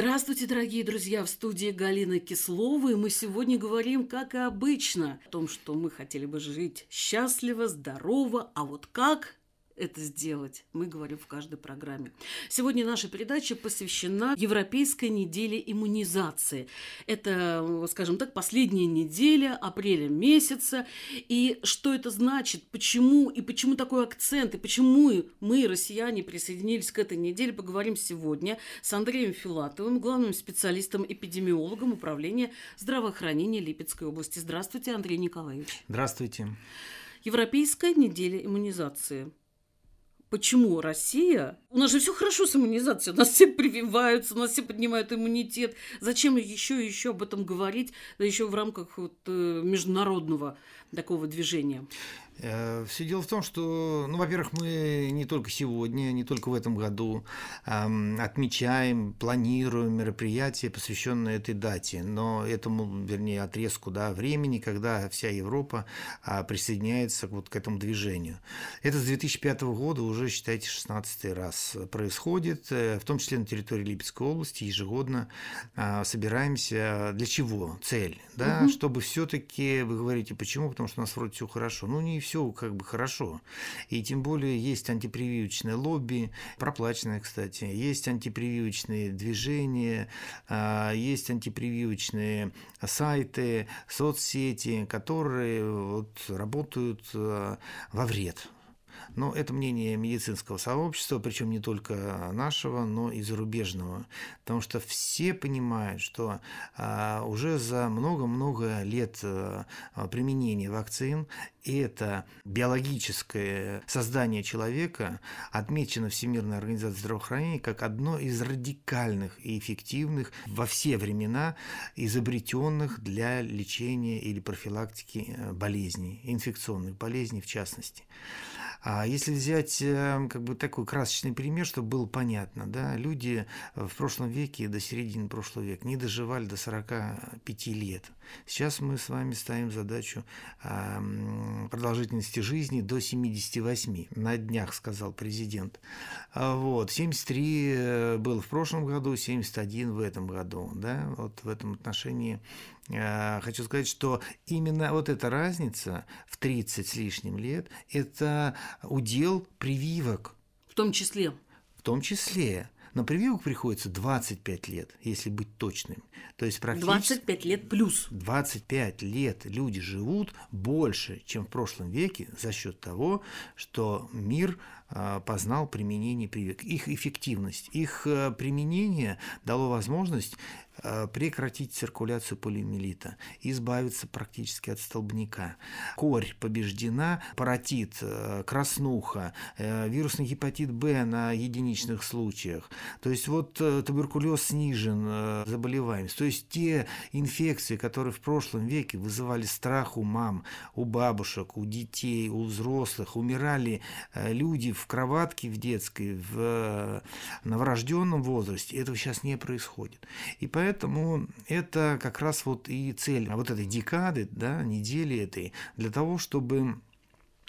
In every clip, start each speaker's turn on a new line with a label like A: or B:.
A: Здравствуйте, дорогие друзья! В студии Галина Кислова. И мы сегодня говорим, как и обычно, о том, что мы хотели бы жить счастливо, здорово, а вот как это сделать, мы говорим в каждой программе. Сегодня наша передача посвящена Европейской неделе иммунизации. Это, скажем так, последняя неделя апреля месяца. И что это значит, почему и почему такой акцент, и почему мы, россияне, присоединились к этой неделе, поговорим сегодня с Андреем Филатовым, главным специалистом-эпидемиологом Управления здравоохранения Липецкой области. Здравствуйте, Андрей Николаевич.
B: Здравствуйте.
A: Европейская неделя иммунизации почему Россия... У нас же все хорошо с иммунизацией, у нас все прививаются, у нас все поднимают иммунитет. Зачем еще и еще об этом говорить, да еще в рамках вот, э, международного такого движения?
B: Э, Все дело в том, что, ну, во-первых, мы не только сегодня, не только в этом году отмечаем, планируем мероприятия, посвященные этой дате, но этому, вернее, отрезку да, времени, когда вся Европа а, присоединяется вот к этому движению. Это с 2005 года уже, считайте, 16 раз происходит, э, в том числе на территории Липецкой области ежегодно а, собираемся. Для чего? Цель, да, угу. чтобы все-таки, вы говорите, почему? Потому что у нас вроде все хорошо. Ну, не все все как бы хорошо. И тем более есть антипрививочное лобби, проплаченное, кстати, есть антипрививочные движения, а, есть антипрививочные сайты, соцсети, которые вот работают а, во вред но это мнение медицинского сообщества, причем не только нашего, но и зарубежного. Потому что все понимают, что а, уже за много-много лет а, применения вакцин это биологическое создание человека отмечено Всемирной организацией здравоохранения как одно из радикальных и эффективных во все времена изобретенных для лечения или профилактики э, болезней, инфекционных болезней в частности. А если взять эм, как бы такой красочный пример, чтобы было понятно, да, люди в прошлом веке до середины прошлого века не доживали до 45 лет. Сейчас мы с вами ставим задачу продолжительности жизни до 78. На днях сказал президент. А вот, 73 э, было в прошлом году, 71 в этом году. Да? Вот в этом отношении э, хочу сказать, что именно вот эта разница в 30 с лишним лет – это удел прививок.
A: В том числе.
B: В том числе. На прививок приходится 25 лет, если быть точным.
A: То есть практически 25 лет плюс.
B: 25 лет люди живут больше, чем в прошлом веке за счет того, что мир а, познал применение прививок. Их эффективность, их э, применение дало возможность Э, прекратить циркуляцию полиомиелита, избавиться практически от столбняка. Корь побеждена, паротит, э, краснуха, вирусный гепатит Б на единичных случаях. То есть вот туберкулез снижен, заболеваемость. То есть те инфекции, которые в прошлом веке вызывали страх у мам, у бабушек, у детей, у взрослых, умирали люди в кроватке в детской, в новорожденном возрасте, этого сейчас не происходит. И Поэтому это как раз вот и цель вот этой декады, да, недели этой, для того, чтобы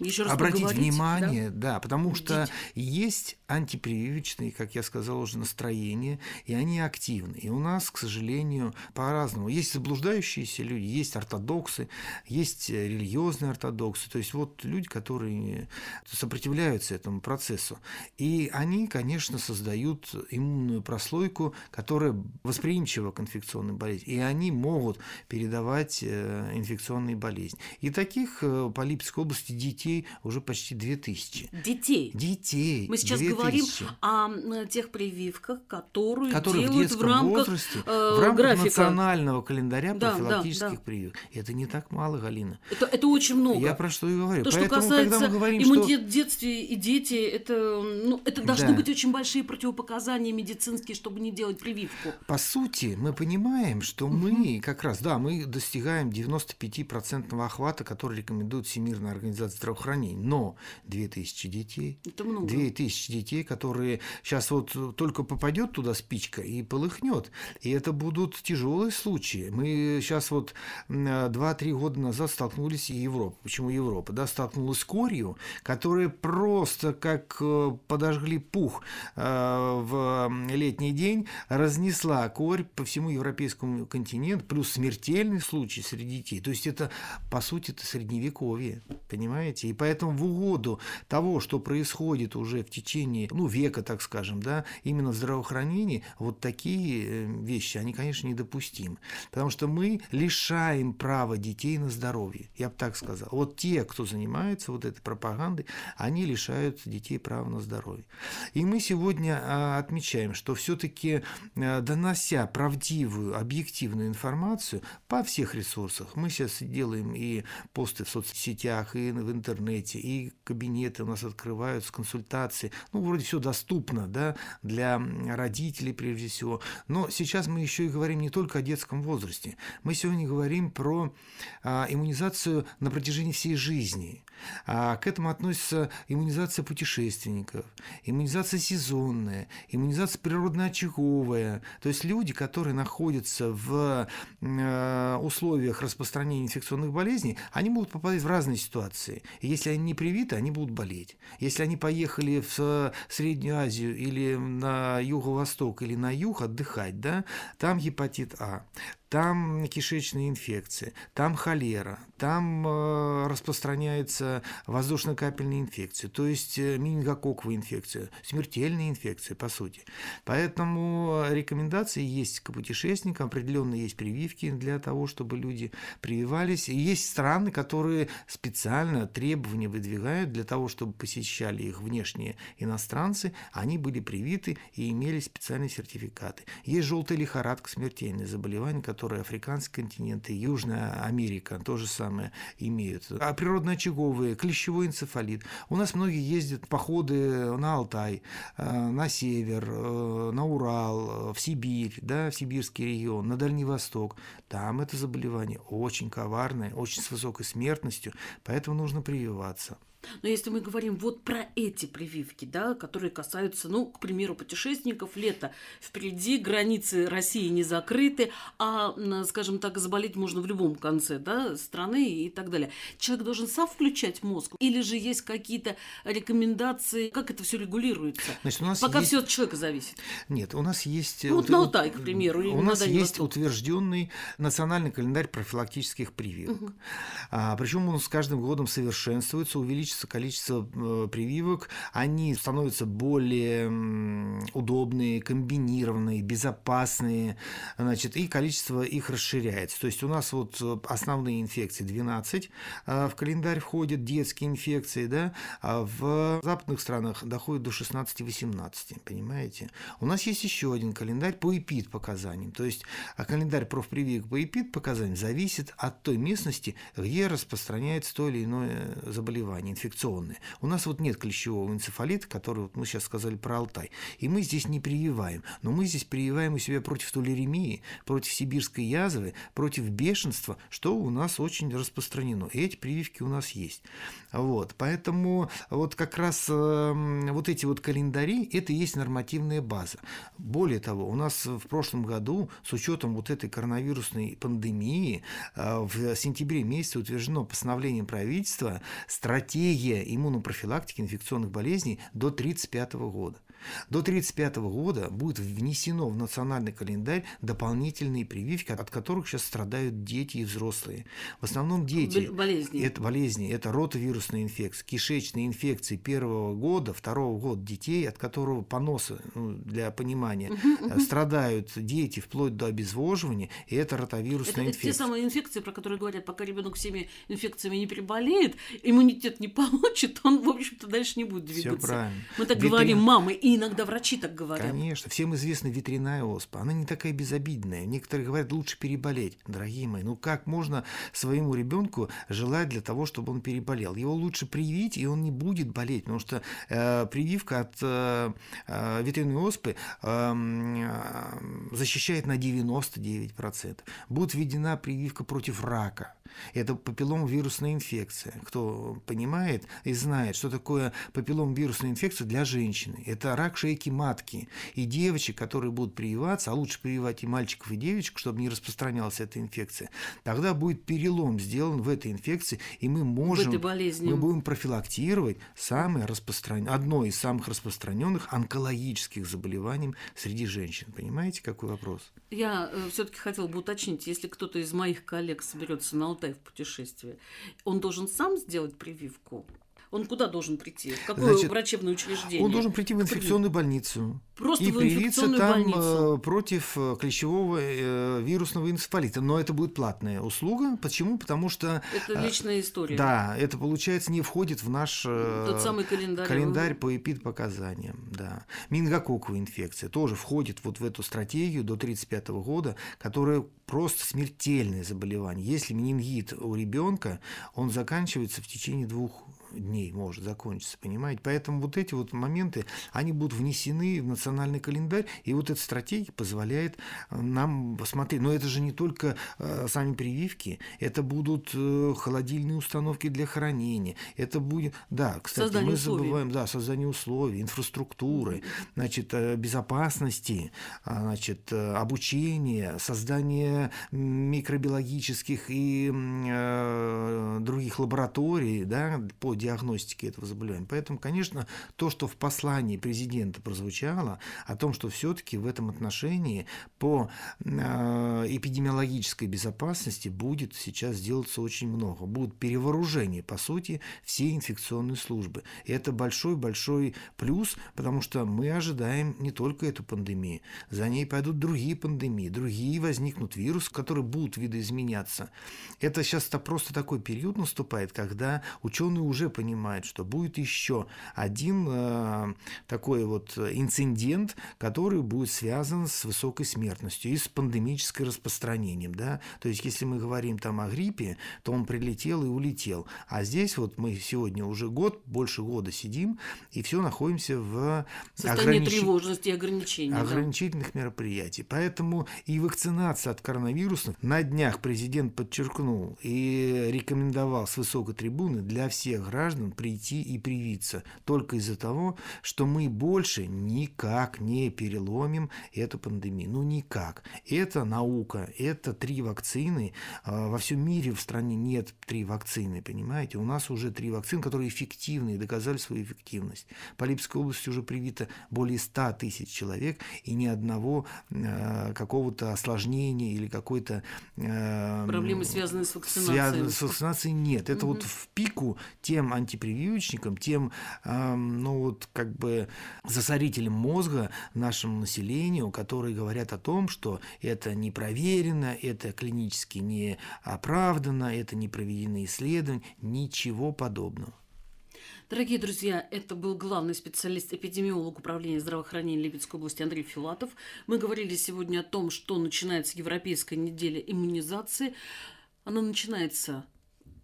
B: еще раз обратить внимание, да, да потому Убедить. что есть антипрививочные, как я сказал уже, настроения, и они активны. И у нас, к сожалению, по-разному. Есть заблуждающиеся люди, есть ортодоксы, есть религиозные ортодоксы, то есть вот люди, которые сопротивляются этому процессу. И они, конечно, создают иммунную прослойку, которая восприимчива к инфекционным болезням, и они могут передавать э, инфекционные болезни. И таких э, по Липецкой области детей детей уже почти 2000.
A: Детей?
B: Детей.
A: Мы сейчас 2000. говорим о тех прививках, которые, которые делают в, в рамках возрасте,
B: э, в рамках графика. национального календаря да, профилактических да, да. прививок. Это не так мало, Галина.
A: Это, это очень много.
B: Я про что и говорю.
A: То, Поэтому, что касается когда мы говорим, иммунитет что... в детстве и дети, это, ну, это должны да. быть очень большие противопоказания медицинские, чтобы не делать прививку.
B: По сути, мы понимаем, что мы как раз, да, мы достигаем 95% охвата, который рекомендует Всемирная организация здравоохранения здравоохранения. Но 2000 детей,
A: Это много.
B: 2000 детей, которые сейчас вот только попадет туда спичка и полыхнет. И это будут тяжелые случаи. Мы сейчас вот 2-3 года назад столкнулись и Европа. Почему Европа? Да, столкнулась с корью, которая просто как э, подожгли пух э, в летний день, разнесла корь по всему европейскому континенту, плюс смертельный случай среди детей. То есть это, по сути, это средневековье, понимаете? И поэтому в угоду того, что происходит уже в течение, ну, века, так скажем, да, именно в здравоохранении, вот такие э, вещи, они, конечно, недопустимы. Потому что мы лишаем права детей на здоровье, я бы так сказал. Вот те, кто занимается вот этой пропагандой, они лишают детей права на здоровье. И мы сегодня а, отмечаем, что все-таки э, донося правдивую, объективную информацию по всех ресурсах, мы сейчас делаем и посты в соцсетях, и в интернете, и кабинеты у нас открываются, консультации, ну, вроде все доступно, да, для родителей прежде всего. Но сейчас мы еще и говорим не только о детском возрасте, мы сегодня говорим про а, иммунизацию на протяжении всей жизни. А к этому относится иммунизация путешественников, иммунизация сезонная, иммунизация природно-очаговая. То есть люди, которые находятся в э, условиях распространения инфекционных болезней, они будут попадать в разные ситуации. Если они не привиты, они будут болеть. Если они поехали в Среднюю Азию или на юго-восток или на юг отдыхать, да, там гепатит А, там кишечные инфекции, там холера, там э, распространяется воздушно-капельная инфекция, то есть э, менингококковая инфекция, смертельная инфекция, по сути. Поэтому рекомендации есть к путешественникам, определенно есть прививки для того, чтобы люди прививались. И есть страны, которые специально требования выдвигают для того, чтобы посещали их внешние иностранцы, они были привиты и имели специальные сертификаты. Есть желтая лихорадка, смертельное заболевание, которые африканский континент и Южная Америка то же самое имеют. А природно-очаговые, клещевой энцефалит. У нас многие ездят в походы на Алтай, э, на север, э, на Урал, в Сибирь, да, в сибирский регион, на Дальний Восток. Там это заболевание очень коварное, очень с высокой смертностью, поэтому нужно прививаться.
A: Но если мы говорим вот про эти прививки, да, которые касаются, ну, к примеру, путешественников, лето впереди, границы России не закрыты, а, скажем так, заболеть можно в любом конце да, страны и так далее. Человек должен сам включать мозг? Или же есть какие-то рекомендации, как это все регулируется? Значит, у нас Пока есть... все от человека зависит.
B: Нет, у нас есть...
A: Ну, вот на Алтай, к примеру.
B: У нас есть Восток. утвержденный национальный календарь профилактических прививок. Угу. А, причем он с каждым годом совершенствуется, увеличивается увеличится количество э, прививок, они становятся более удобные, комбинированные, безопасные, значит, и количество их расширяется. То есть у нас вот э, основные инфекции 12 э, в календарь входят, детские инфекции, да, а в западных странах доходит до 16-18, понимаете? У нас есть еще один календарь по ЭПИД показаниям, то есть а календарь профпрививок по ЭПИД показаниям зависит от той местности, где распространяется то или иное заболевание, инфекционные. У нас вот нет клещевого энцефалита, который вот мы сейчас сказали про Алтай. И мы здесь не прививаем. Но мы здесь прививаем у себя против тулеремии, против сибирской язвы, против бешенства, что у нас очень распространено. И эти прививки у нас есть. Вот. Поэтому вот как раз э, вот эти вот календари, это и есть нормативная база. Более того, у нас в прошлом году с учетом вот этой коронавирусной пандемии э, в сентябре месяце утверждено постановлением правительства стратегия иммунопрофилактики инфекционных болезней до 1935 года. До 1935 года будет внесено в национальный календарь дополнительные прививки, от которых сейчас страдают дети и взрослые. В основном дети.
A: Болезни.
B: Это болезни, это ротовирусные инфекции, кишечные инфекции первого года, второго года детей, от которого поноса, ну, для понимания, угу, страдают дети вплоть до обезвоживания, и это ротовирусная это, инфекция.
A: Это те самые инфекции, про которые говорят, пока ребенок всеми инфекциями не переболеет, иммунитет не получит, он, в общем-то, дальше не будет двигаться.
B: Все правильно.
A: Мы так Ветерин... говорим, мамы, и иногда врачи так говорят.
B: Конечно. Всем известна ветряная оспа. Она не такая безобидная. Некоторые говорят, лучше переболеть. Дорогие мои, ну как можно своему ребенку желать для того, чтобы он переболел? Его лучше привить, и он не будет болеть, потому что э, прививка от э, э ветряной оспы эм, э, защищает на 99%. Будет введена прививка против рака Это папилломовирусная инфекция. Кто понимает и знает, что такое папилломовирусная инфекция для женщины. Это рак шейки матки. И девочек, которые будут прививаться, а лучше прививать и мальчиков, и девочек, чтобы не распространялась эта инфекция, тогда будет перелом сделан в этой инфекции, и мы можем, мы будем профилактировать самое распространенное, одно из самых распространенных онкологических заболеваний среди женщин. Понимаете, какой вопрос?
A: Я э, все-таки хотела бы уточнить, если кто-то из моих коллег соберется на Алтай в путешествие, он должен сам сделать прививку? Он куда должен прийти? В какое Значит, врачебное учреждение?
B: Он должен прийти в инфекционную больницу.
A: Просто
B: и
A: в
B: привиться там
A: больницу.
B: Э, против э, клещевого э, вирусного энцефалита. Но это будет платная услуга. Почему? Потому что...
A: Это личная история.
B: Да, это, получается, не входит в наш
A: Тот самый календарь.
B: календарь по эпидпоказаниям. Да. Мингококковая инфекция тоже входит вот в эту стратегию до 1935 года, которая просто смертельное заболевание. Если менингит у ребенка, он заканчивается в течение двух дней может закончиться, понимаете? Поэтому вот эти вот моменты, они будут внесены в национальный календарь, и вот эта стратегия позволяет э, нам посмотреть. Но это же не только э, сами прививки, это будут э, холодильные установки для хранения, это будет, да, кстати, создание мы условий. забываем, да, создание условий, инфраструктуры, значит, безопасности, а, значит, обучения, создание микробиологических и других лабораторий, да, по диагностики этого заболевания. Поэтому, конечно, то, что в послании президента прозвучало, о том, что все-таки в этом отношении по э, эпидемиологической безопасности будет сейчас делаться очень много. Будут перевооружения, по сути, всей инфекционной службы. И это большой-большой плюс, потому что мы ожидаем не только эту пандемию, за ней пойдут другие пандемии, другие возникнут вирусы, которые будут видоизменяться. Это сейчас просто такой период наступает, когда ученые уже понимает, что будет еще один э, такой вот инцидент, который будет связан с высокой смертностью и с пандемическим распространением. Да? То есть, если мы говорим там о гриппе, то он прилетел и улетел. А здесь вот мы сегодня уже год, больше года сидим, и все находимся в
A: огранич... тревожности и ограничений.
B: Ограничительных да. мероприятий. Поэтому и вакцинация от коронавируса на днях президент подчеркнул и рекомендовал с высокой трибуны для всех граждан граждан прийти и привиться только из-за того, что мы больше никак не переломим эту пандемию. Ну никак. Это наука, это три вакцины. А, во всем мире в стране нет три вакцины, понимаете? У нас уже три вакцины, которые эффективны и доказали свою эффективность. По Липской области уже привито более 100 тысяч человек и ни одного э, какого-то осложнения или какой-то...
A: Э, Проблемы, связанные с вакцинацией. Связанные
B: с вакцинацией нет. Это угу. вот в пику тем антипрививочникам, тем, ну вот как бы засорителем мозга нашему населению, которые говорят о том, что это не проверено, это клинически не оправдано, это не проведены исследования, ничего подобного.
A: Дорогие друзья, это был главный специалист-эпидемиолог Управления здравоохранения Липецкой области Андрей Филатов. Мы говорили сегодня о том, что начинается Европейская неделя иммунизации. Она начинается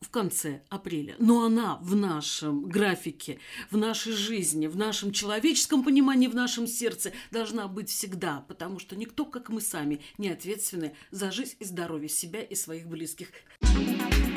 A: в конце апреля, но она в нашем графике, в нашей жизни, в нашем человеческом понимании, в нашем сердце должна быть всегда, потому что никто, как мы сами, не ответственны за жизнь и здоровье себя и своих близких. Thank you